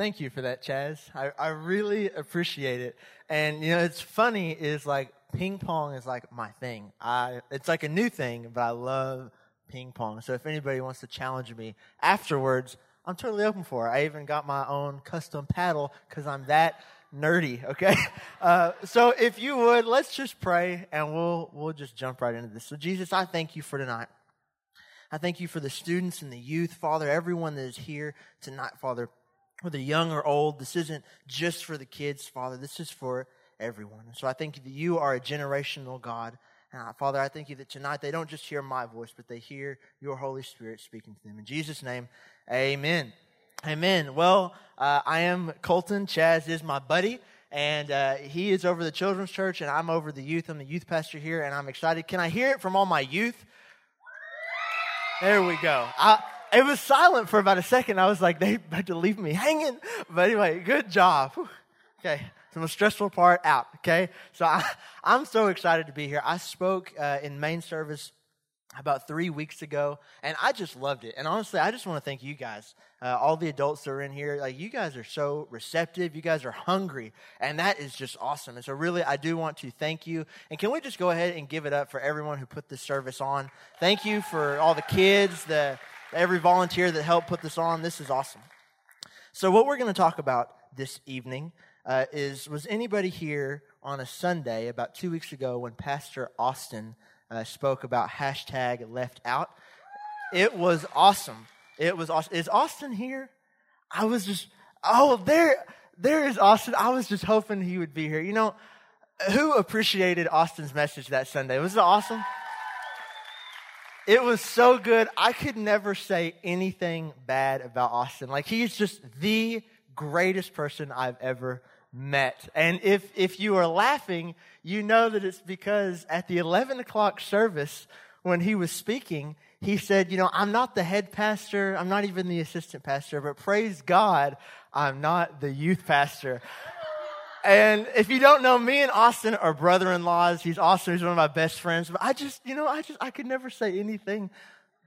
Thank you for that, Chaz. I, I really appreciate it. And you know, it's funny is like ping pong is like my thing. I it's like a new thing, but I love ping pong. So if anybody wants to challenge me afterwards, I'm totally open for it. I even got my own custom paddle because I'm that nerdy. Okay, uh, so if you would, let's just pray and we'll we'll just jump right into this. So Jesus, I thank you for tonight. I thank you for the students and the youth, Father, everyone that is here tonight, Father whether young or old, this isn't just for the kids, Father. This is for everyone. And so I thank you that you are a generational God. Uh, Father, I thank you that tonight they don't just hear my voice, but they hear your Holy Spirit speaking to them. In Jesus' name, amen. Amen. Well, uh, I am Colton. Chaz is my buddy. And uh, he is over the children's church, and I'm over the youth. I'm the youth pastor here, and I'm excited. Can I hear it from all my youth? There we go. I, it was silent for about a second. I was like, they about to leave me hanging. But anyway, good job. Okay. So the stressful part out. Okay. So I, I'm so excited to be here. I spoke uh, in main service about three weeks ago, and I just loved it. And honestly, I just want to thank you guys, uh, all the adults that are in here. Like, you guys are so receptive. You guys are hungry, and that is just awesome. And so, really, I do want to thank you. And can we just go ahead and give it up for everyone who put this service on? Thank you for all the kids, the every volunteer that helped put this on. This is awesome. So, what we're going to talk about this evening uh, is was anybody here on a Sunday about two weeks ago when Pastor Austin uh, spoke about hashtag left out? It was awesome. It was awesome. Is Austin here? I was just, oh, there, there is Austin. I was just hoping he would be here. You know, who appreciated Austin's message that Sunday? Was it awesome? It was so good. I could never say anything bad about Austin. Like, he's just the greatest person I've ever met. And if, if you are laughing, you know that it's because at the 11 o'clock service, when he was speaking, he said, You know, I'm not the head pastor, I'm not even the assistant pastor, but praise God, I'm not the youth pastor. And if you don't know, me and Austin are brother-in-laws. He's Austin, He's one of my best friends. But I just, you know, I just, I could never say anything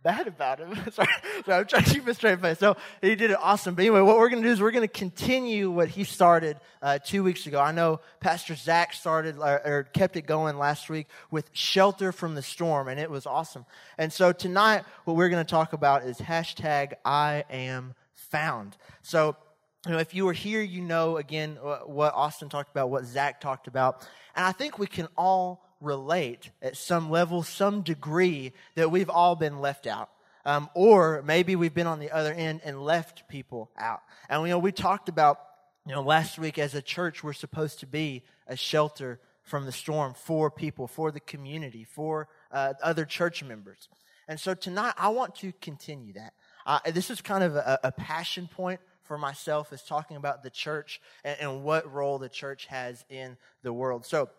bad about him. Sorry. So I'm trying to keep a straight face. So he did it awesome. But anyway, what we're going to do is we're going to continue what he started uh, two weeks ago. I know Pastor Zach started or, or kept it going last week with shelter from the storm, and it was awesome. And so tonight, what we're going to talk about is hashtag I am found. So you know, if you were here, you know again what Austin talked about, what Zach talked about. And I think we can all relate at some level, some degree, that we've all been left out. Um, or maybe we've been on the other end and left people out. And you know, we talked about, you know, last week as a church, we're supposed to be a shelter from the storm for people, for the community, for uh, other church members. And so tonight, I want to continue that. Uh, this is kind of a, a passion point for myself is talking about the church and, and what role the church has in the world. So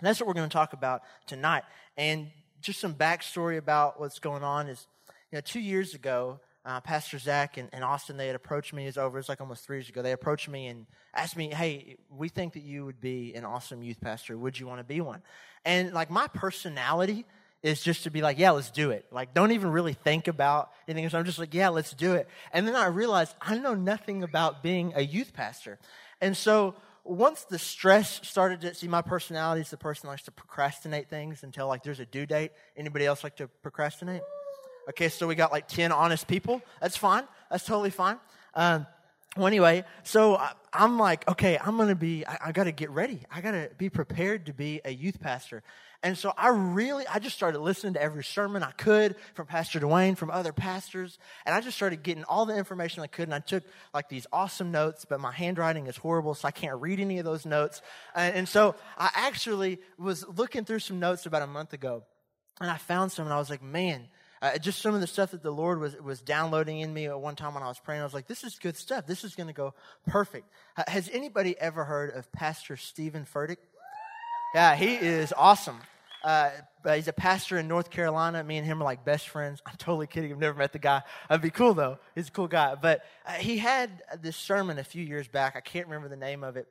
that's what we're going to talk about tonight. And just some backstory about what's going on is, you know, two years ago, uh, Pastor Zach and, and, Austin, they had approached me. It's over. It's like almost three years ago. They approached me and asked me, "Hey, we think that you would be an awesome youth pastor. Would you want to be one?" And like my personality is just to be like, yeah, let's do it. Like, don't even really think about anything. So I'm just like, yeah, let's do it. And then I realized I know nothing about being a youth pastor. And so once the stress started to see my personality is the person likes to procrastinate things until like there's a due date. Anybody else like to procrastinate? Okay, so we got like 10 honest people. That's fine. That's totally fine. Um, well, anyway, so I, am like, okay, I'm going to be, I, I got to get ready. I got to be prepared to be a youth pastor. And so I really, I just started listening to every sermon I could from Pastor Dwayne, from other pastors. And I just started getting all the information I could. And I took like these awesome notes, but my handwriting is horrible, so I can't read any of those notes. And, and so I actually was looking through some notes about a month ago. And I found some and I was like, man, uh, just some of the stuff that the Lord was, was downloading in me at one time when I was praying. I was like, this is good stuff. This is going to go perfect. Uh, has anybody ever heard of Pastor Stephen Furtick? Yeah, he is awesome. Uh, he's a pastor in North Carolina. Me and him are like best friends. I'm totally kidding. I've never met the guy. That'd be cool though. He's a cool guy. But uh, he had this sermon a few years back. I can't remember the name of it,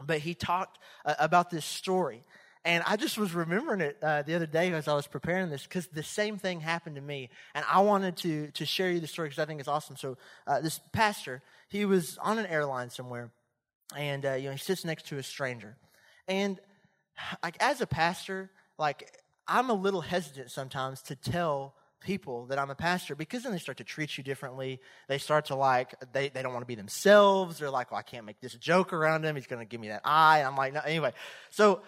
but he talked uh, about this story. And I just was remembering it uh, the other day as I was preparing this because the same thing happened to me. And I wanted to, to share you the story because I think it's awesome. So, uh, this pastor, he was on an airline somewhere and, uh, you know, he sits next to a stranger. And, like, as a pastor, like, I'm a little hesitant sometimes to tell people that I'm a pastor because then they start to treat you differently. They start to like, they, they don't want to be themselves. They're like, well, I can't make this joke around him. He's going to give me that eye. And I'm like, no, anyway. So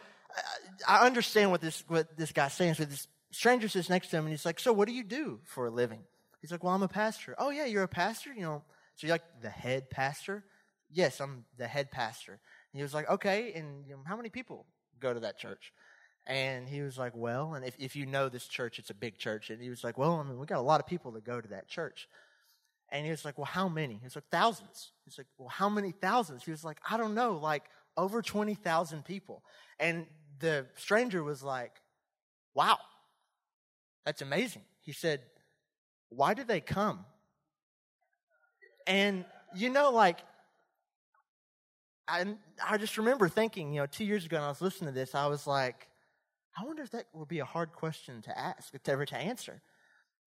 I understand what this, what this guy's saying. So this stranger sits next to him and he's like, so what do you do for a living? He's like, well, I'm a pastor. Oh yeah, you're a pastor? You know, so you're like the head pastor? Yes, I'm the head pastor. And he was like, okay, and you know, how many people go to that church? And he was like, Well, and if, if you know this church, it's a big church. And he was like, Well, I mean, we got a lot of people that go to that church. And he was like, Well, how many? He was like, Thousands. He's like, Well, how many thousands? He was like, I don't know, like over 20,000 people. And the stranger was like, Wow, that's amazing. He said, Why did they come? And, you know, like, I, I just remember thinking, you know, two years ago, when I was listening to this, I was like, I wonder if that would be a hard question to ask, to ever to answer.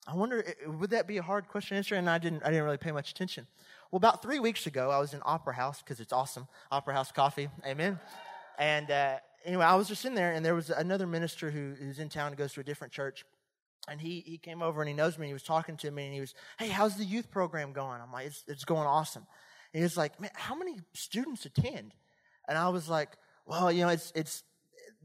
I wonder, would that be a hard question to answer? And I didn't, I didn't really pay much attention. Well, about three weeks ago, I was in Opera House because it's awesome. Opera House coffee, amen. And uh, anyway, I was just in there, and there was another minister who, who's in town and goes to a different church. And he, he came over and he knows me. And he was talking to me, and he was, "Hey, how's the youth program going?" I'm like, "It's, it's going awesome." And he was like, "Man, how many students attend?" And I was like, "Well, you know, it's it's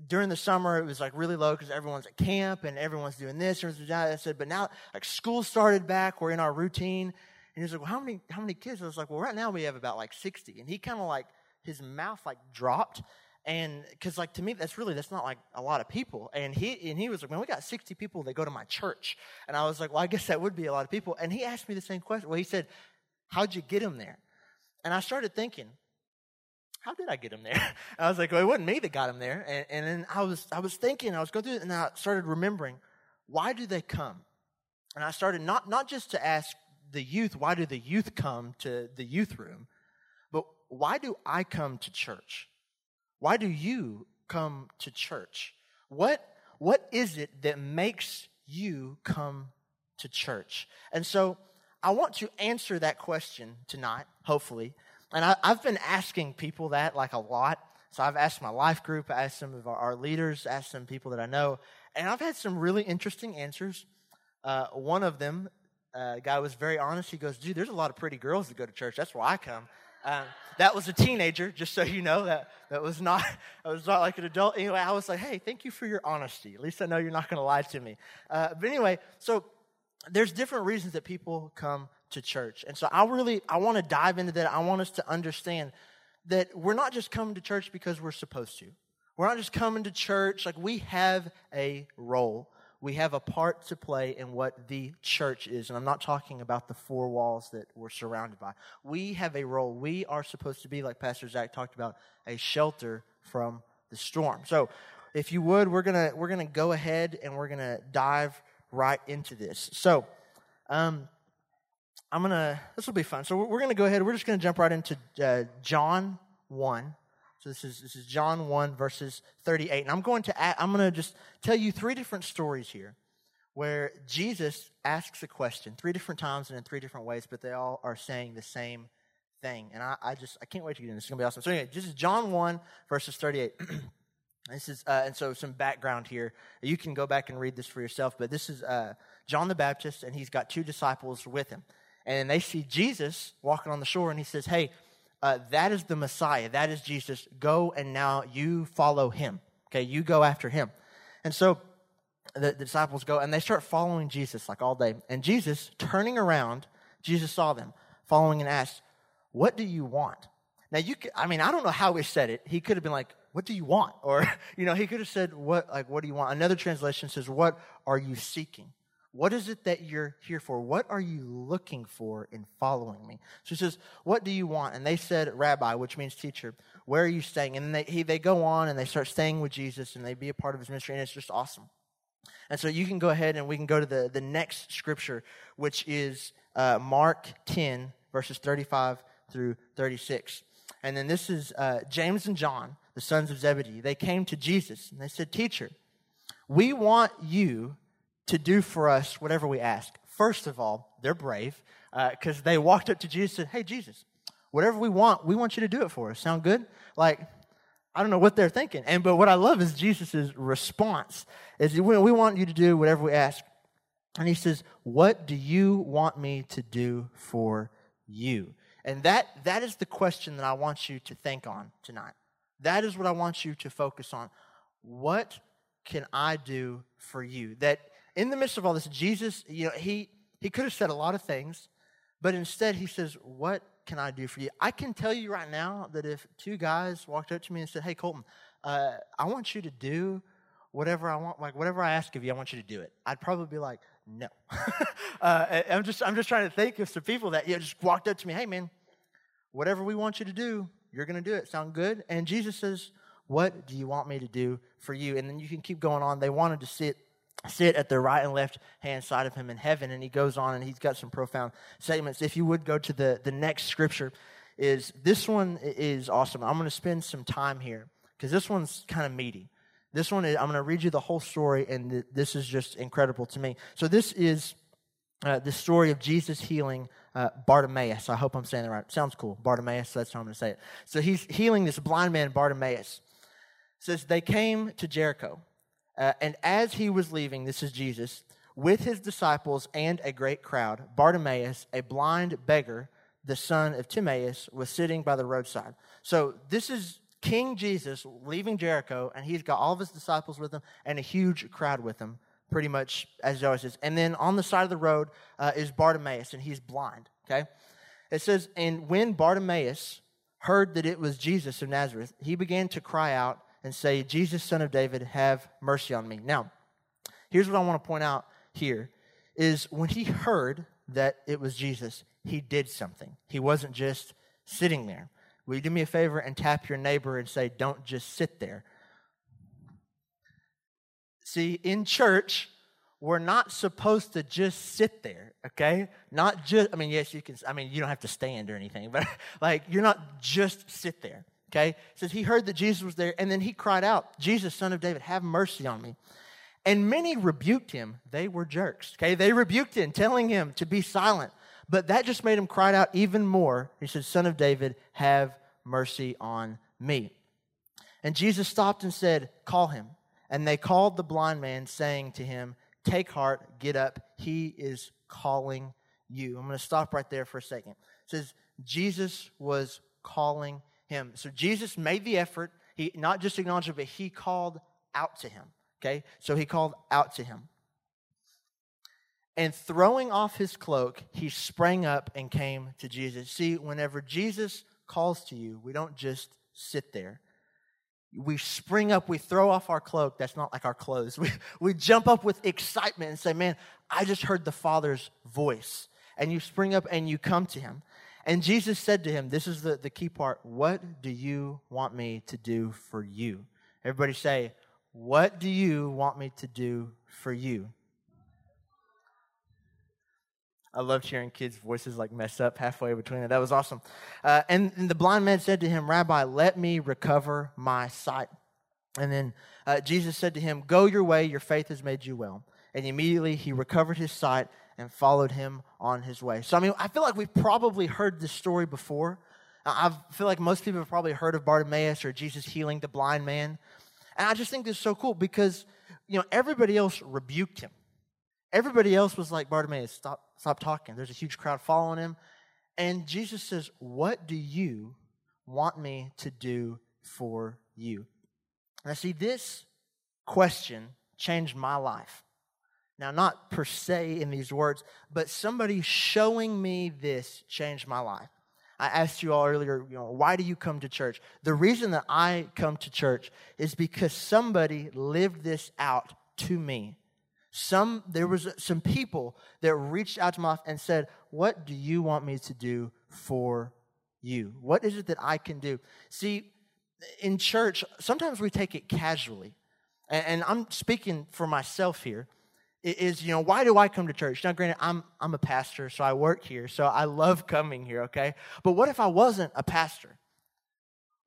during the summer, it was like really low because everyone's at camp and everyone's doing this. And I said, but now like school started back, we're in our routine. And he was like, well, how many, how many kids? I was like, well, right now we have about like 60. And he kind of like, his mouth like dropped. And cause like to me, that's really, that's not like a lot of people. And he, and he was like, man, we got 60 people that go to my church. And I was like, well, I guess that would be a lot of people. And he asked me the same question. Well, he said, how'd you get them there? And I started thinking, how did I get him there? I was like, well, it wasn't me that got him there. And, and then I was, I was thinking, I was going through it, and I started remembering, why do they come? And I started not, not just to ask the youth, why do the youth come to the youth room, but why do I come to church? Why do you come to church? What, what is it that makes you come to church? And so I want to answer that question tonight, hopefully, and I, have been asking people that like a lot. So I've asked my life group, I asked some of our, our leaders, asked some people that I know, and I've had some really interesting answers. Uh, one of them, uh, guy was very honest. He goes, "Dude, there's a lot of pretty girls that go to church. That's why I come." Um, that was a teenager, just so you know. That that was not that was not like an adult. Anyway, I was like, "Hey, thank you for your honesty. At least I know you're not going to lie to me." Uh, but anyway, so there's different reasons that people come to church. And so I really I want to dive into that. I want us to understand that we're not just coming to church because we're supposed to. We're not just coming to church like we have a role. We have a part to play in what the church is. And I'm not talking about the four walls that we're surrounded by. We have a role. We are supposed to be, like Pastor Zach talked about, a shelter from the storm. So if you would, we're gonna we're gonna go ahead and we're gonna dive right into this. So um, I'm gonna. This will be fun. So we're, gonna go ahead. We're just gonna jump right into uh, John one. So this is this is John one verses 38, and I'm going to add, I'm gonna just tell you three different stories here, where Jesus asks a question three different times and in three different ways, but they all are saying the same thing. And I, I just I can't wait to get in. This is gonna be awesome. So anyway, this is John one verses 38. This is, uh, and so some background here. You can go back and read this for yourself, but this is uh, John the Baptist, and he's got two disciples with him and they see Jesus walking on the shore, and he says, Hey, uh, that is the Messiah. That is Jesus. Go and now you follow him. Okay, you go after him. And so the, the disciples go and they start following Jesus like all day. And Jesus, turning around, Jesus saw them following and asked, What do you want? Now, you could, I mean, I don't know how he said it. He could have been like, What do you want? Or, you know, he could have said, What, like, what do you want? Another translation says, What are you seeking? What is it that you're here for? What are you looking for in following me? So he says, What do you want? And they said, Rabbi, which means teacher, where are you staying? And they, he, they go on and they start staying with Jesus and they be a part of his ministry, and it's just awesome. And so you can go ahead and we can go to the, the next scripture, which is uh, Mark 10, verses 35 through 36. And then this is uh, James and John, the sons of Zebedee, they came to Jesus and they said, Teacher, we want you to do for us whatever we ask. First of all, they're brave because uh, they walked up to Jesus and said, Hey, Jesus, whatever we want, we want you to do it for us. Sound good? Like, I don't know what they're thinking. And but what I love is Jesus' response is we want you to do whatever we ask. And he says, What do you want me to do for you? And that that is the question that I want you to think on tonight. That is what I want you to focus on. What can I do for you? That in the midst of all this, Jesus, you know, he he could have said a lot of things, but instead he says, What can I do for you? I can tell you right now that if two guys walked up to me and said, Hey, Colton, uh, I want you to do whatever I want, like whatever I ask of you, I want you to do it. I'd probably be like, No. uh, I'm, just, I'm just trying to think of some people that you know, just walked up to me, Hey, man, whatever we want you to do, you're going to do it. Sound good? And Jesus says, What do you want me to do for you? And then you can keep going on. They wanted to sit sit at the right and left hand side of him in heaven and he goes on and he's got some profound statements if you would go to the, the next scripture is this one is awesome i'm going to spend some time here because this one's kind of meaty this one is, i'm going to read you the whole story and th- this is just incredible to me so this is uh, the story of jesus healing uh, Bartimaeus. I hope I'm saying that right. Sounds cool. Bartimaeus, that's how I'm going to say it. So he's healing this blind man, Bartimaeus. Says, They came to Jericho, uh, and as he was leaving, this is Jesus, with his disciples and a great crowd, Bartimaeus, a blind beggar, the son of Timaeus, was sitting by the roadside. So this is King Jesus leaving Jericho, and he's got all of his disciples with him and a huge crowd with him pretty much as always is. And then on the side of the road uh, is Bartimaeus, and he's blind. Okay? It says, And when Bartimaeus heard that it was Jesus of Nazareth, he began to cry out and say, Jesus, son of David, have mercy on me. Now, here's what I want to point out here is when he heard that it was Jesus, he did something. He wasn't just sitting there. Will you do me a favor and tap your neighbor and say, Don't just sit there? See, in church, we're not supposed to just sit there, okay? Not just, I mean, yes, you can, I mean, you don't have to stand or anything, but like, you're not just sit there, okay? It says he heard that Jesus was there, and then he cried out, Jesus, son of David, have mercy on me. And many rebuked him. They were jerks, okay? They rebuked him, telling him to be silent. But that just made him cry out even more. He said, Son of David, have mercy on me. And Jesus stopped and said, Call him. And they called the blind man, saying to him, Take heart, get up. He is calling you. I'm going to stop right there for a second. It says, Jesus was calling him. So Jesus made the effort. He not just acknowledged it, but he called out to him. Okay? So he called out to him. And throwing off his cloak, he sprang up and came to Jesus. See, whenever Jesus calls to you, we don't just sit there we spring up, we throw off our cloak. That's not like our clothes. We, we jump up with excitement and say, Man, I just heard the Father's voice. And you spring up and you come to him. And Jesus said to him, This is the, the key part. What do you want me to do for you? Everybody say, What do you want me to do for you? I loved hearing kids' voices like mess up halfway between it. That was awesome. Uh, and, and, the blind man said to him, Rabbi, let me recover my sight. And then uh, Jesus said to him, Go your way, your faith has made you well. And immediately he recovered his sight and followed him on his way. So, I mean, I feel like we've probably heard this story before. I feel like most people have probably heard of Bartimaeus or Jesus healing the blind man. And I just think this is so cool because, you know, everybody else rebuked him. Everybody else was like, Bartimaeus, stop, stop talking. There's a huge crowd following him. And Jesus says, What do you want me to do for you? I see, this question changed my life. Now, not per se in these words, but somebody showing me this changed my life. I asked you all earlier, you know, why do you come to church? The reason that I come to church is because somebody lived this out to me some there was some people that reached out to me and said what do you want me to do for you? What is it that i can do? See in church sometimes we take it casually. And, and i'm speaking for myself here is you know why do i come to church? Now granted i'm i'm a pastor so i work here so i love coming here okay? But what if i wasn't a pastor?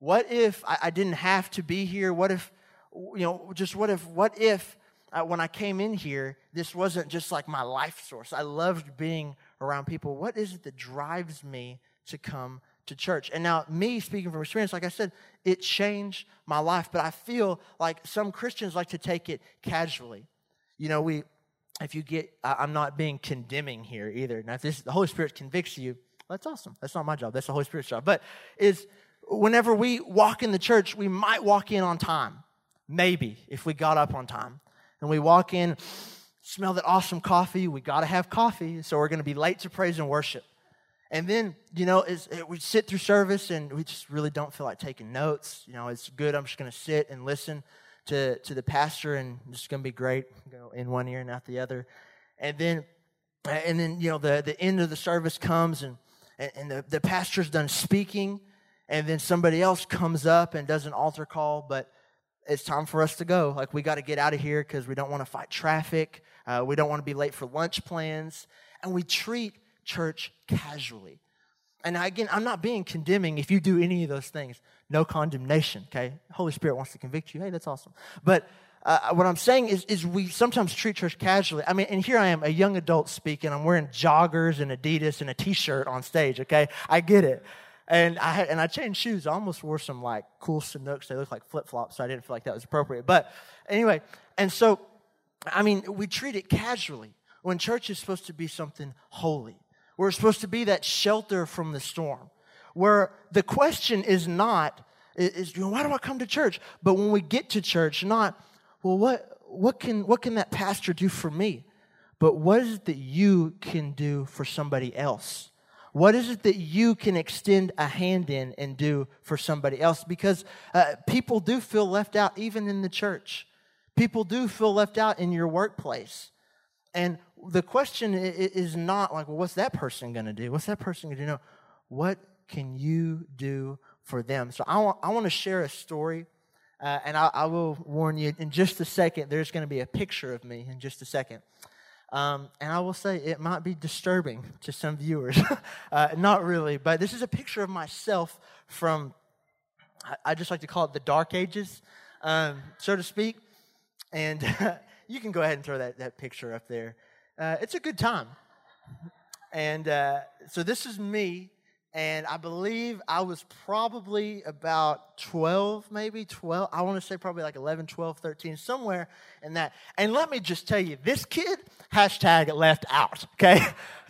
What if I, I didn't have to be here? What if, you know, just what if, what if uh, when I came in here, this wasn't just like my life source? I loved being around people. What is it that drives me to come to church? And now, me speaking from experience, like I said, it changed my life, but I feel like some Christians like to take it casually. You know, we, if you get, I'm not being condemning here either. Now, if this, the Holy Spirit convicts you, that's awesome. That's not my job. That's the Holy Spirit's job. But is whenever we walk in the church, we might walk in on time. Maybe if we got up on time. And we walk in, smell that awesome coffee. We got to have coffee. So we're going to be late to praise and worship. And then, you know, it, we sit through service and we just really don't feel like taking notes. You know, it's good. I'm just going to sit and listen to, to the pastor and it's going to be great. Go in one ear and out the other. And then, and then, you know, the, the end of the service comes and, and the, the pastor's done speaking and then somebody else comes up and does an altar call, but it's time for us to go. Like, we got to get out of here because we don't want to fight traffic. Uh, we don't want to be late for lunch plans. And we treat church casually. And again, I'm not being condemning if you do any of those things. No condemnation, okay? Holy Spirit wants to convict you. Hey, that's awesome. But uh, what I'm saying is, is we sometimes treat church casually. I mean, and here I am, a young adult speaking. I'm wearing joggers and Adidas and a t-shirt on stage, okay? I get it. And I had, and I changed shoes. I almost wore some like cool Sanuks. They look like flip flops, so I didn't feel like that was appropriate. But anyway, and so, I mean, we treat it casually when church is supposed to be something holy. We're supposed to be that shelter from the storm, where the question is not, is, you know, why do I come to church? But when we get to church, not, well, what, what, can, what can that pastor do for me? But what is it that you can do for somebody else? What is it that you can extend a hand in and do for somebody else? Because uh, people do feel left out, even in the church. People do feel left out in your workplace. And the question is not like, well, what's that person going to do? What's that person going to do? No. What can you do for them? So I want, I want to share a story. Uh, and I, I will warn you in just a second, there's going to be a picture of me in just a second. Um, and I will say it might be disturbing to some viewers. uh, not really, but this is a picture of myself from, I, I just like to call it the dark ages, um, so to speak. And you can go ahead and throw that, that picture up there. Uh, it's a good time. And uh, so this is me and I believe I was probably about 12, maybe 12. I want to say probably like 11, 12, 13, somewhere in that. And let me just tell you, this kid, hashtag left out, okay?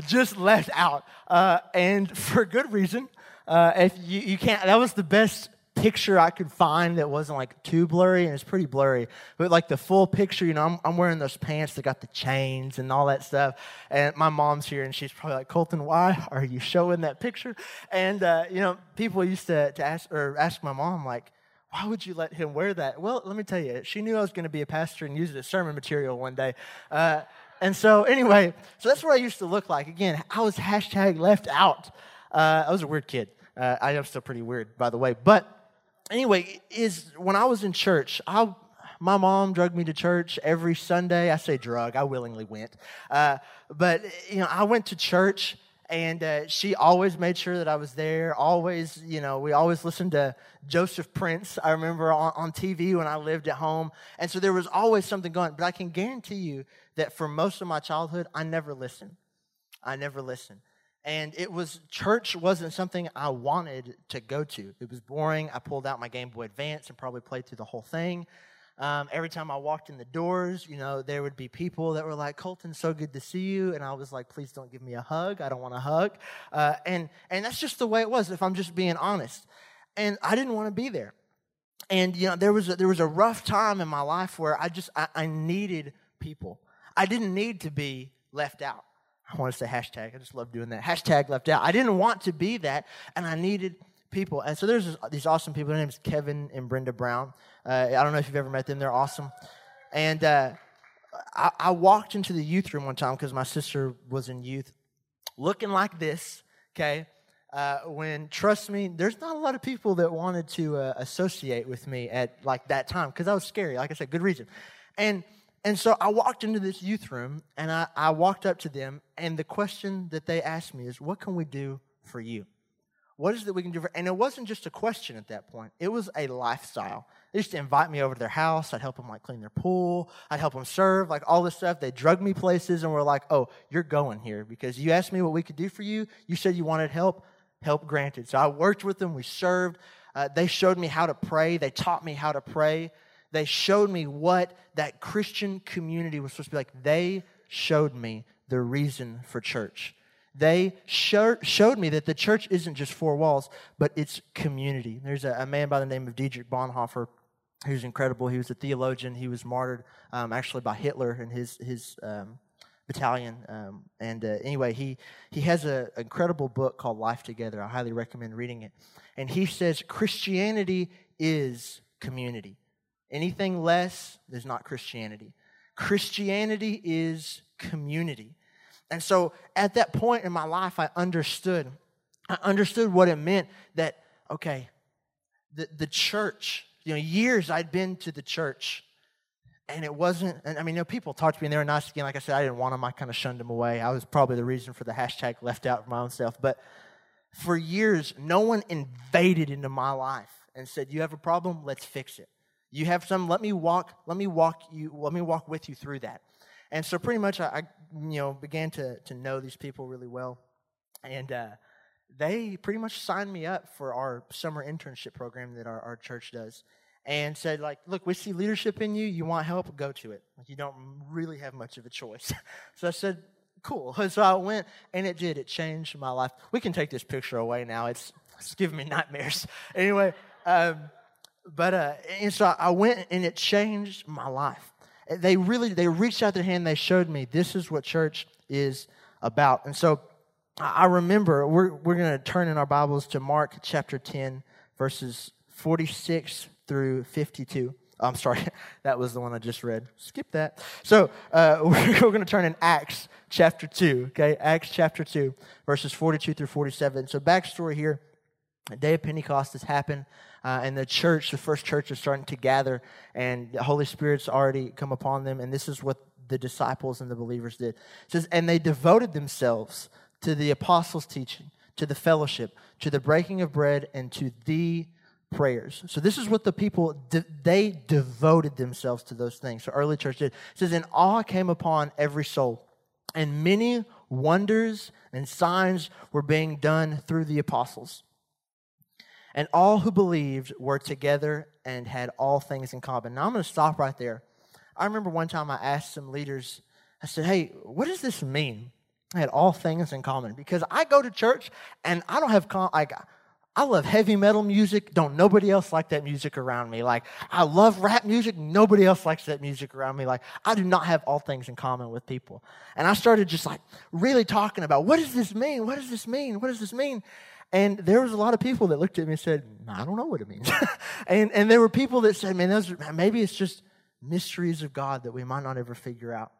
just left out. Uh, and for good reason. Uh, if you, you can't, that was the best picture I could find that wasn't like too blurry, and it's pretty blurry. But like the full picture, you know, I'm, I'm wearing those pants that got the chains and all that stuff. And my mom's here, and she's probably like, Colton, why are you showing that picture? And uh, you know, people used to, to ask or ask my mom like. Why would you let him wear that? Well, let me tell you, she knew I was going to be a pastor and use it as sermon material one day. Uh, and so, anyway, so that's what I used to look like. Again, I was hashtag left out. Uh, I was a weird kid. Uh, I am still pretty weird, by the way. But anyway, is when I was in church, I, my mom drug me to church every Sunday. I say drug, I willingly went. Uh, but, you know, I went to church and uh, she always made sure that I was there. Always, you know, we always listened to Joseph Prince. I remember on, on TV when I lived at home. And so there was always something going. But I can guarantee you that for most of my childhood, I never listened. I never listened and it was church wasn't something I wanted to go to. It was boring. I pulled out my Game Boy Advance and probably played through the whole thing. Um, every time I walked in the doors, you know, there would be people that were like, "Colton, so good to see you," and I was like, "Please don't give me a hug. I don't want a hug." Uh, and and that's just the way it was. If I'm just being honest, and I didn't want to be there. And you know, there was a, there was a rough time in my life where I just I, I needed people. I didn't need to be left out. I want to say hashtag. I just love doing that. Hashtag left out. I didn't want to be that, and I needed people. And so there's these awesome people. Their name's Kevin and Brenda Brown. Uh, I don't know if you've ever met them. They're awesome. And uh, I, I, walked into the youth room one time because my sister was in youth, looking like this. Okay. Uh, when trust me, there's not a lot of people that wanted to uh, associate with me at like that time because I was scary. Like I said, good reason. And and so I walked into this youth room and I, I walked up to them, and the question that they asked me is, What can we do for you? what is it that we can do for and it wasn't just a question at that point. It was a lifestyle. They used to invite me over to their house. I'd help them like clean their pool. I'd help them serve like all this stuff. They drug me places and were like oh you're going here because you asked me what we could do for you. You said you wanted help. Help granted. So i worked with them. We served. Uh, they showed me how to pray. They taught me how to pray they showed me what that christian community was supposed to be like they showed me the reason for church they showed me that the church isn't just four walls, but it's community. There's a, a man by the name of Dietrich Bonhoeffer who's incredible. He was a theologian. He was martyred um, actually by Hitler and his, his um, battalion. Um, and uh, anyway, he, he has an incredible book called Life Together. I highly recommend reading it. And he says Christianity is community. Anything less is not Christianity. Christianity is community. And so at that point in my life, I understood. I understood what it meant that, okay, the, the church, you know, years I'd been to the church, and it wasn't, and I mean, you know, people talked to me and they were nice again. Like I said, I didn't want them. I kind of shunned them away. I was probably the reason for the hashtag left out for my own self. But for years, no one invaded into my life and said, You have a problem, let's fix it. You have some, let me walk, let me walk you, let me walk with you through that. And so pretty much I, I you know, began to, to know these people really well. And uh, they pretty much signed me up for our summer internship program that our, our church does and said like look we see leadership in you. You want help? Go to it. Like you don't really have much of a choice. So i said cool. So i went and it did. It changed my life. We can take this picture away now. It's, it's giving me nightmares. Anyway um, but uh, and so i went and it changed my life. They really they reached out their hand they showed me this is what church is about. And so i remember we're, we're going to turn in our bibles to mark chapter 10 verses 46 through 52 oh, i'm sorry that was the one i just read. Skip that. So uh, we're, going to turn in acts chapter 2 okay? Acts chapter 2 verses 42 through 47 so backstory here the day of pentecost has happened uh, and the church, the first church, is starting to gather, and the Holy Spirit's already come upon them. And this is what the disciples and the believers did. It says, and they devoted themselves to the apostles' teaching, to the fellowship, to the breaking of bread, and to the prayers. So this is what the people they devoted themselves to those things. So early church did. It says, and awe came upon every soul, and many wonders and signs were being done through the apostles. And all who believed were together and had all things in common. Now I'm going to stop right there. I remember one time I asked some leaders, I said, Hey, what does this mean? I had all things in common because I go to church and I don't have, com- like, I love heavy metal music. Don't nobody else like that music around me. Like, I love rap music. Nobody else likes that music around me. Like, I do not have all things in common with people. And I started just like really talking about what does this mean? What does this mean? What does this mean? And there was a lot of people that looked at me and said, I don't know what it means. and, and there were people that said, man, those, maybe it's just mysteries of God that we might not ever figure out.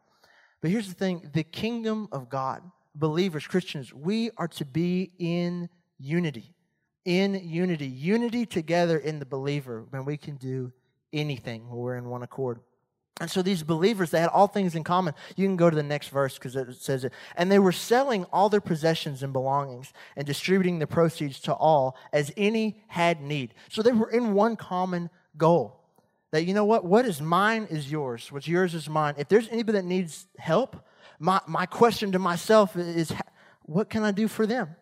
But here's the thing the kingdom of God, believers, Christians, we are to be in unity. In unity. Unity together in the believer when we can do anything when we're in one accord. And so these believers, they had all things in common. You can go to the next verse because it says it. And they were selling all their possessions and belongings and distributing the proceeds to all as any had need. So they were in one common goal. That, you know what? What is mine is yours. What's yours is mine. If there's anybody that needs help, my, my question to myself is, what can I do for them?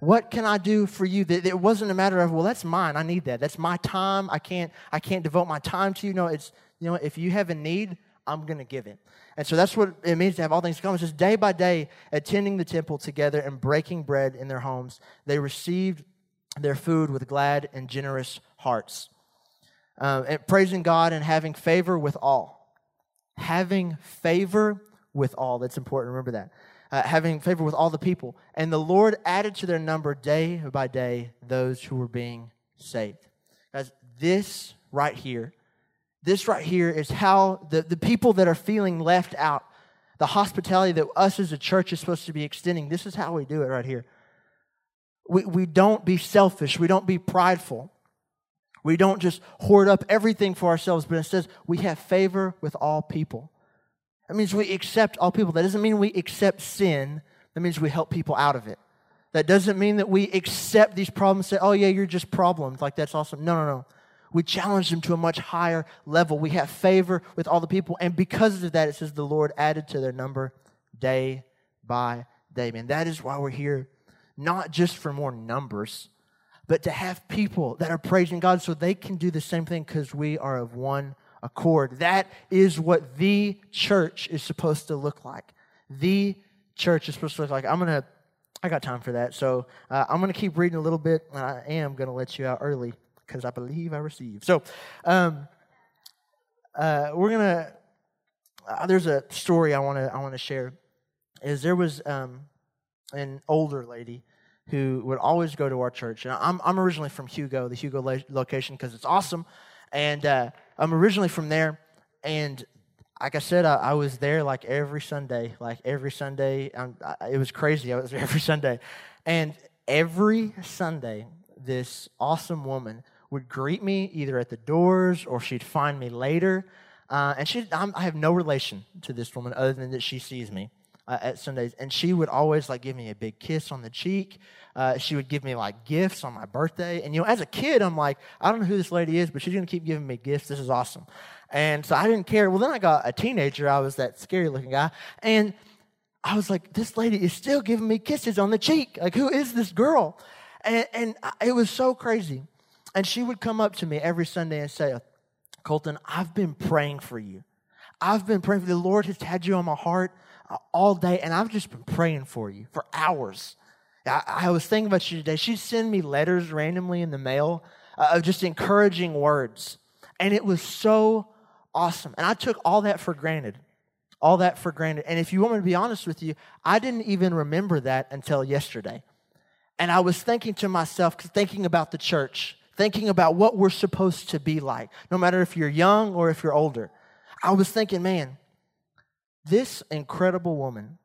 What can I do for you? That it wasn't a matter of, well, that's mine. I need that. That's my time. I can't, I can't devote my time to you. No, it's, you know, if you have a need, I'm going to give it. And so that's what it means to have all things come. It's just day by day attending the temple together and breaking bread in their homes. They received their food with glad and generous hearts. Um, and praising God and having favor with all. Having favor with all. That's important. Remember that. Uh, having favor with all the people. And the Lord added to their number day by day those who were being saved. Guys, this right here this right here is how the, the people that are feeling left out, the hospitality that us as a church is supposed to be extending, this is how we do it right here. We, we don't be selfish, we don't be prideful. We don't just hoard up everything for ourselves, but it says we have favor with all people. That means we accept all people. That doesn't mean we accept sin, that means we help people out of it. That doesn't mean that we accept these problems say, oh, yeah, you're just problems. Like, that's awesome. No, no, no. We challenge them to a much higher level. We have favor with all the people. And because of that, it says the Lord added to their number day by day. Man, that is why we're here. Not just for more numbers, but to have people that are praising God so they can do the same thing because we are of one accord. That is what the church is supposed to look like. The church is supposed to look like. I'm going to, I got time for that. So uh, I'm going to keep reading a little bit. And I am going to let you out early because I believe I received. So um, uh, we're going to, uh, there's a story I want to I want to share. Is there was um, an older lady who would always go to our church. And I'm, I'm originally from Hugo, the Hugo location, because it's awesome. And uh, I'm originally from there. And like I said, I, I, was there like every Sunday, like every Sunday. I, it was crazy. I was there every Sunday. And every Sunday, this awesome woman would greet me either at the doors or she'd find me later. Uh, and she, I'm, I have no relation to this woman other than that she sees me uh, at Sundays, and she would always like give me a big kiss on the cheek. Uh, she would give me like gifts on my birthday, and you know, as a kid, I'm like, I don't know who this lady is, but she's gonna keep giving me gifts. This is awesome, and so I didn't care. Well, then I got a teenager. I was that scary looking guy, and I was like, this lady is still giving me kisses on the cheek. Like, who is this girl? And, and it was so crazy. And she would come up to me every Sunday and say, Colton, I've been praying for you. I've been praying for you. The Lord has had you on my heart all day, and I've just been praying for you for hours. I, I was thinking about you today. She'd send me letters randomly in the mail uh, of just encouraging words, and it was so awesome. And I took all that for granted. All that for granted. And if you want me to be honest with you, I didn't even remember that until yesterday. And I was thinking to myself, thinking about the church, thinking about what we're supposed to be like, no matter if you're young or if you're older. I was thinking, man, this incredible woman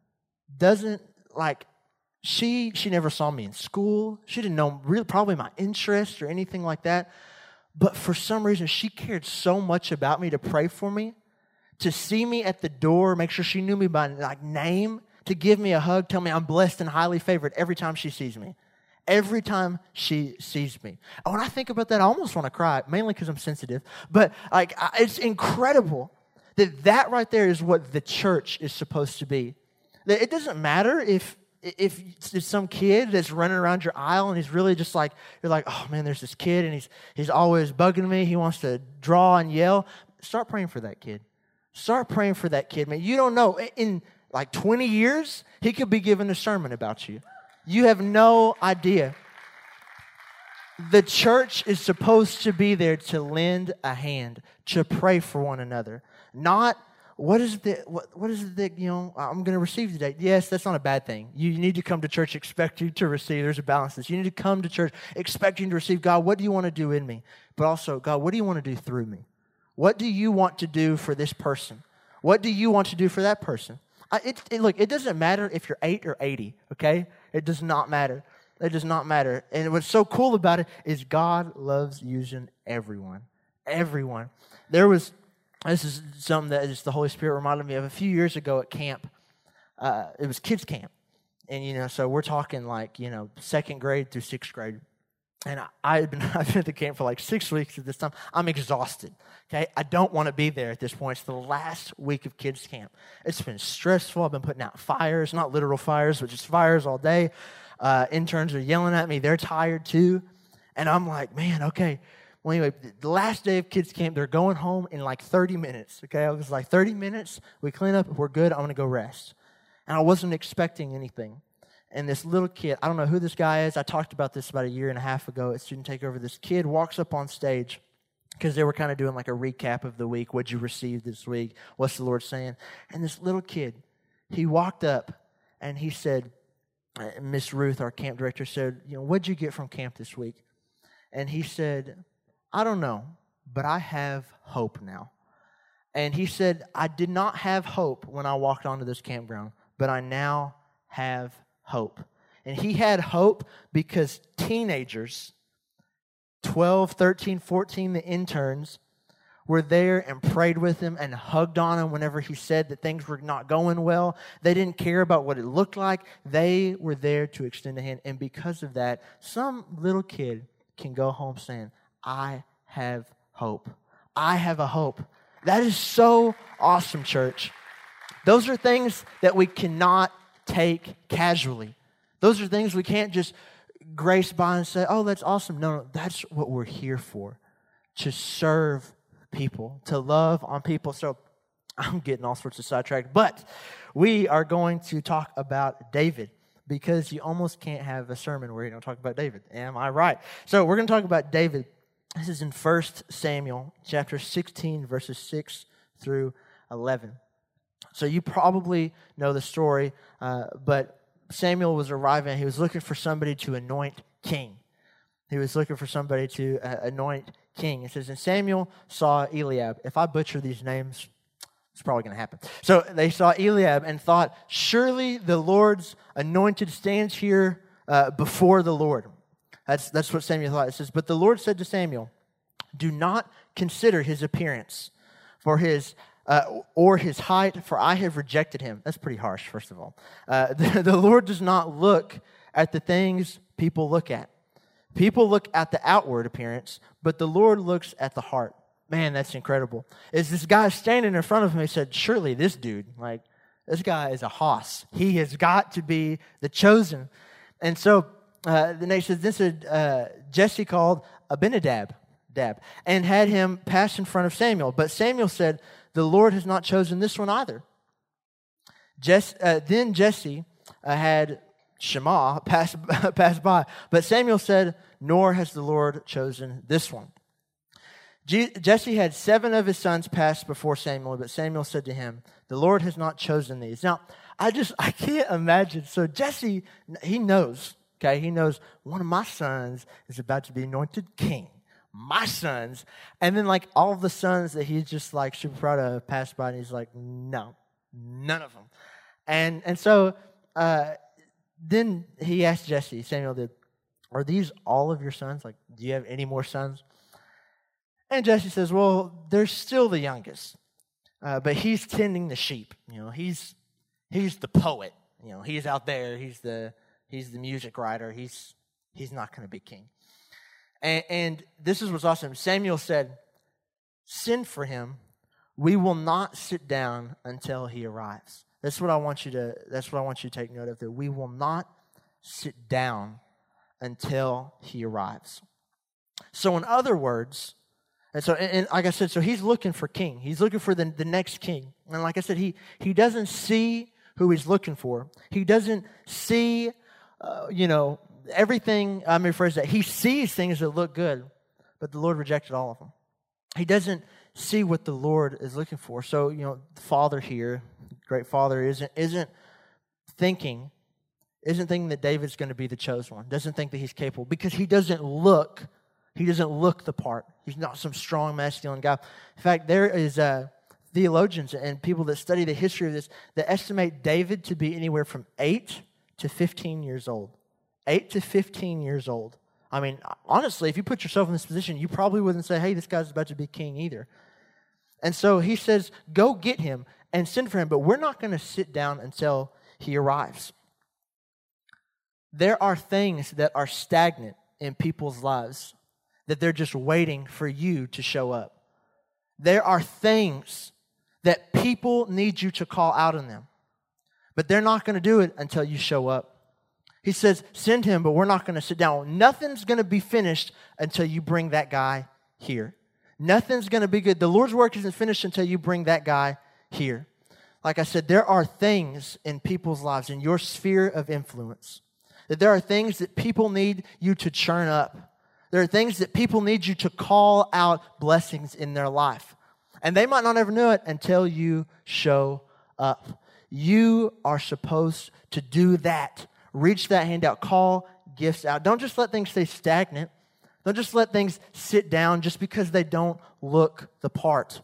doesn't like she she never saw me in school. She didn't know really probably my interests or anything like that. But for some reason she cared so much about me to pray for me to see me at the door make sure she knew me by like name to give me a hug tell me i'm blessed and highly favored every time she sees me. Every time she sees me. When i think about that i almost want to cry mainly because i'm sensitive. But like it's incredible that that right there is what the church is supposed to be. That it doesn't matter if if it's some kid that's running around your aisle and he's really just like you're like oh man there's this kid and he's he's always bugging me. He wants to draw and yell. Start praying for that kid. Start praying for that kid man. You don't know. In like 20 years he could be giving a sermon about you. You have no idea. The church is supposed to be there to lend a hand to pray for one another not what is the what, what is it that you know I'm going to receive today? Yes, that's not a bad thing. You need to come to church expecting to receive. There's a balance. This you need to come to church expecting to receive. God, what do you want to do in me? But also, God, what do you want to do through me? What do you want to do for this person? What do you want to do for that person? I, it, it, look, it doesn't matter if you're eight or eighty. Okay, it does not matter. It does not matter. And what's so cool about it is God loves using everyone. Everyone. There was this is something that just the Holy Spirit reminded me of a few years ago at camp. Uh, it was kids camp, and you know, so we're talking like you know second grade through sixth grade. And I, I had been I've been at the camp for like six weeks at this time. I'm exhausted. Okay, I don't want to be there at this point. It's the last week of kids camp. It's been stressful. I've been putting out fires, not literal fires, but just fires all day. Uh, interns are yelling at me. They're tired too, and I'm like, man, okay well, anyway, the last day of kids' camp, they're going home in like 30 minutes. Okay, I was like, 30 minutes, we clean up, we're good, I'm gonna go rest. And I wasn't expecting anything. And this little kid, I don't know who this guy is. I talked about this about a year and a half ago at Student Takeover. This kid walks up on stage because they were kind of doing like a recap of the week. What'd you receive this week? What's the Lord saying? And this little kid, he walked up and he said, uh, Miss Ruth, our camp director, said, You know, what'd you get from camp this week? And he said, I don't know, but I have hope now. And he said, I did not have hope when I walked onto this campground, but I now have hope. And he had hope because teenagers, 12, 13, 14, the interns, were there and prayed with him and hugged on him whenever he said that things were not going well. They didn't care about what it looked like. They were there to extend a hand. And because of that, some little kid can go home saying, I have hope. I have a hope. That is so awesome, church. Those are things that we cannot take casually. Those are things we can't just grace by and say, oh, that's awesome. No, no, that's what we're here for to serve people, to love on people. So I'm getting all sorts of sidetracked, but we are going to talk about David because you almost can't have a sermon where you don't talk about David. Am I right? So we're going to talk about David. This is in 1 Samuel chapter 16, verses 6 through 11. So you probably know the story, uh, but Samuel was arriving. He was looking for somebody to anoint king. He was looking for somebody to uh, anoint king. It says, And Samuel saw Eliab. If I butcher these names, it's probably going to happen. So they saw Eliab and thought, Surely the Lord's anointed stands here uh, before the Lord. That's, that's what Samuel thought. It says, But the Lord said to Samuel, Do not consider his appearance, for his uh, or his height, for I have rejected him. That's pretty harsh, first of all. Uh, the, the Lord does not look at the things people look at. People look at the outward appearance, but the Lord looks at the heart. Man, that's incredible. Is this guy standing in front of him? He said, Surely this dude, like, this guy is a hoss. He has got to be the chosen. And so uh, the says, this is uh, Jesse called Abinadab, Dab, and had him pass in front of Samuel. But Samuel said, the Lord has not chosen this one either. Jesse, uh, then Jesse uh, had Shammah pass, pass by, but Samuel said, Nor has the Lord chosen this one. Jesse had seven of his sons pass before Samuel, but Samuel said to him, The Lord has not chosen these. Now, I just, I can't imagine. So Jesse, he knows, okay, he knows one of my sons is about to be anointed king my sons. And then, like, all the sons that he's just like super proud of passed by, and he's like, no, none of them. And, and so uh, then he asked Jesse, Samuel did, are these all of your sons? Like, do you have any more sons? And Jesse says, well, they're still the youngest, uh, but he's tending the sheep. You know, he's, he's the poet. You know, he's out there. He's the, he's the music writer. He's, he's not going to be king. And, and this is what's awesome. Samuel said, Send for him. We will not sit down until he arrives. That's what I want you to, that's what I want you to take note of there. We will not sit down until he arrives. So, in other words, and so, and, and, like I said, so he's looking for king. He's looking for the, the next king. And like I said, he, he doesn't see who he's looking for. He doesn't see, uh, you know, everything, I'm phrase that, he sees things that look good, but the Lord rejected all of them. He doesn't see what the Lord is looking for. So, you know, the Father here, great Father, isn't, isn't thinking, isn't thinking that David's going to be the chosen one, doesn't think that he's capable because he doesn't look, he doesn't look the part. He's not some strong masculine guy. In fact, there is uh, theologians and people that study the history of this that estimate David to be anywhere from 8 to 15 years old. 8 to 15 years old. I mean, honestly, if you put yourself in this position, you probably wouldn't say, hey, this guy's about to be king either. And so he says, go get him and send for him, but we're not going to sit down until he arrives. There are things that are stagnant in people's lives that they're just waiting for you to show up. There are things that people need you to call out on them, but they're not going to do it until you show up. He says, Send him, but we're not going to sit down. Nothing's going to be finished until you bring that guy here. Nothing's going to be good. The Lord's work isn't finished until you bring that guy here. Like I said, there are things in people's lives, in your sphere of influence, that there are things that people need you to churn up. There are things that people need you to call out blessings in their life. And they might not ever know it until you show up. You are supposed to do that reach that hand out, call gifts out. Don't just let things stay stagnant. Don't just let things sit down just because they don't look the part.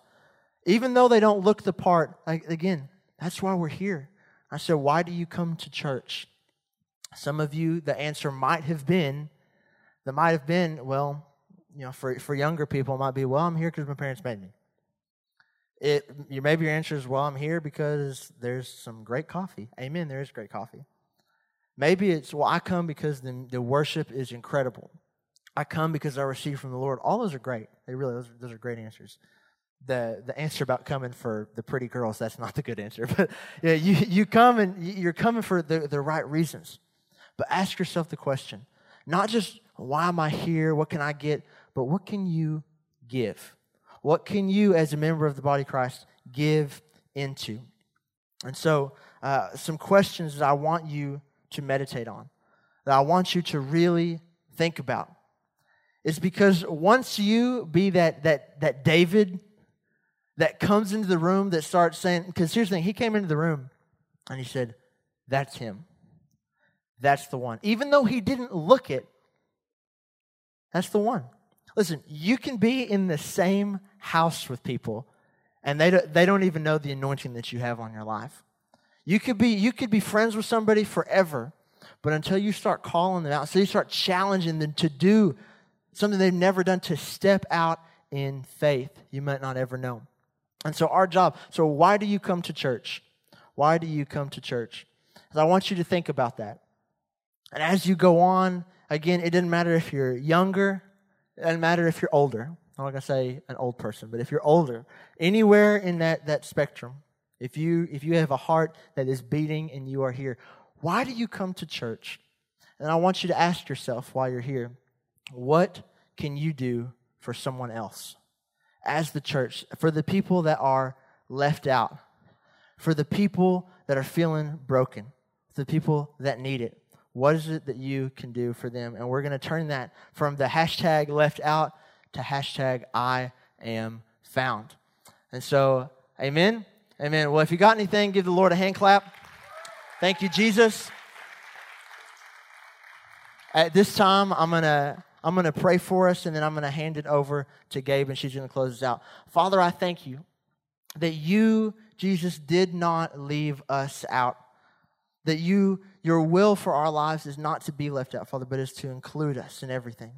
Even though they don't look the part, again, that's why we're here. I said, Why do you come to church? Some of you, the answer might have been, that might have been, well, you know, for, for younger people, it might be, well, I'm here because my parents made me. It, you, maybe your answer is, well, I'm here because there's some great coffee. Amen, there is great coffee. Maybe it's, well, I come because the, the worship is incredible. I come because I receive from the Lord. All those are great. They really, those those are great answers. The, the answer about coming for the pretty girls, that's not the good answer. But yeah, you, you come and you're coming for the, the right reasons. But ask yourself the question not just, why am I here? What can I get? But what can you give? What can you, as a member of the body of Christ, give into? And so, uh, some questions that I want you to meditate on, that I want you to really think about, is because once you be that that that David that comes into the room that starts saying, because here's the thing, he came into the room and he said, That's him. That's the one. Even though he didn't look it, that's the one. Listen, you can be in the same house with people and they don't, they don't even know the anointing that you have on your life. You could be you could be friends with somebody forever, but until you start calling them out, until you start challenging them to do something they've never done, to step out in faith, you might not ever know. And so our job, so why do you come to church? Why do you come to church? Because I want you to think about that. And as you go on, again, it doesn't matter if you're younger, it doesn't matter if you're older. I'm not gonna say an old person, but if you're older, anywhere in that, that spectrum, if you if you have a heart that is beating and you are here, why do you come to church? And I want you to ask yourself while you're here, what can you do for someone else? As the church, for the people that are left out, for the people that are feeling broken, the people that need it. What is it that you can do for them? And we're going to turn that from the hashtag left out to hashtag I am found. And so, amen. Amen. Well, if you got anything, give the Lord a hand clap. Thank you, Jesus. At this time, I'm going to. I'm going to pray for us and then I'm going to hand it over to Gabe and she's going to close us out. Father, I thank you that you, Jesus, did not leave us out. That you, your will for our lives is not to be left out, Father, but is to include us in everything.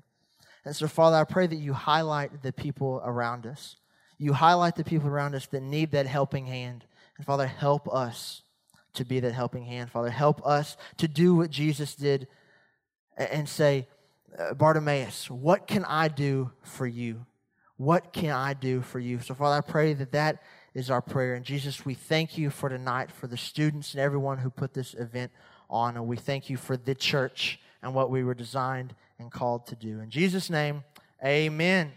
And so, Father, I pray that you highlight the people around us. You highlight the people around us that need that helping hand. And Father, help us to be that helping hand. Father, help us to do what Jesus did and say, uh, Bartimaeus, what can I do for you? What can I do for you? So, Father, I pray that that is our prayer. And Jesus, we thank you for tonight, for the students and everyone who put this event on. And we thank you for the church and what we were designed and called to do. In Jesus' name, amen.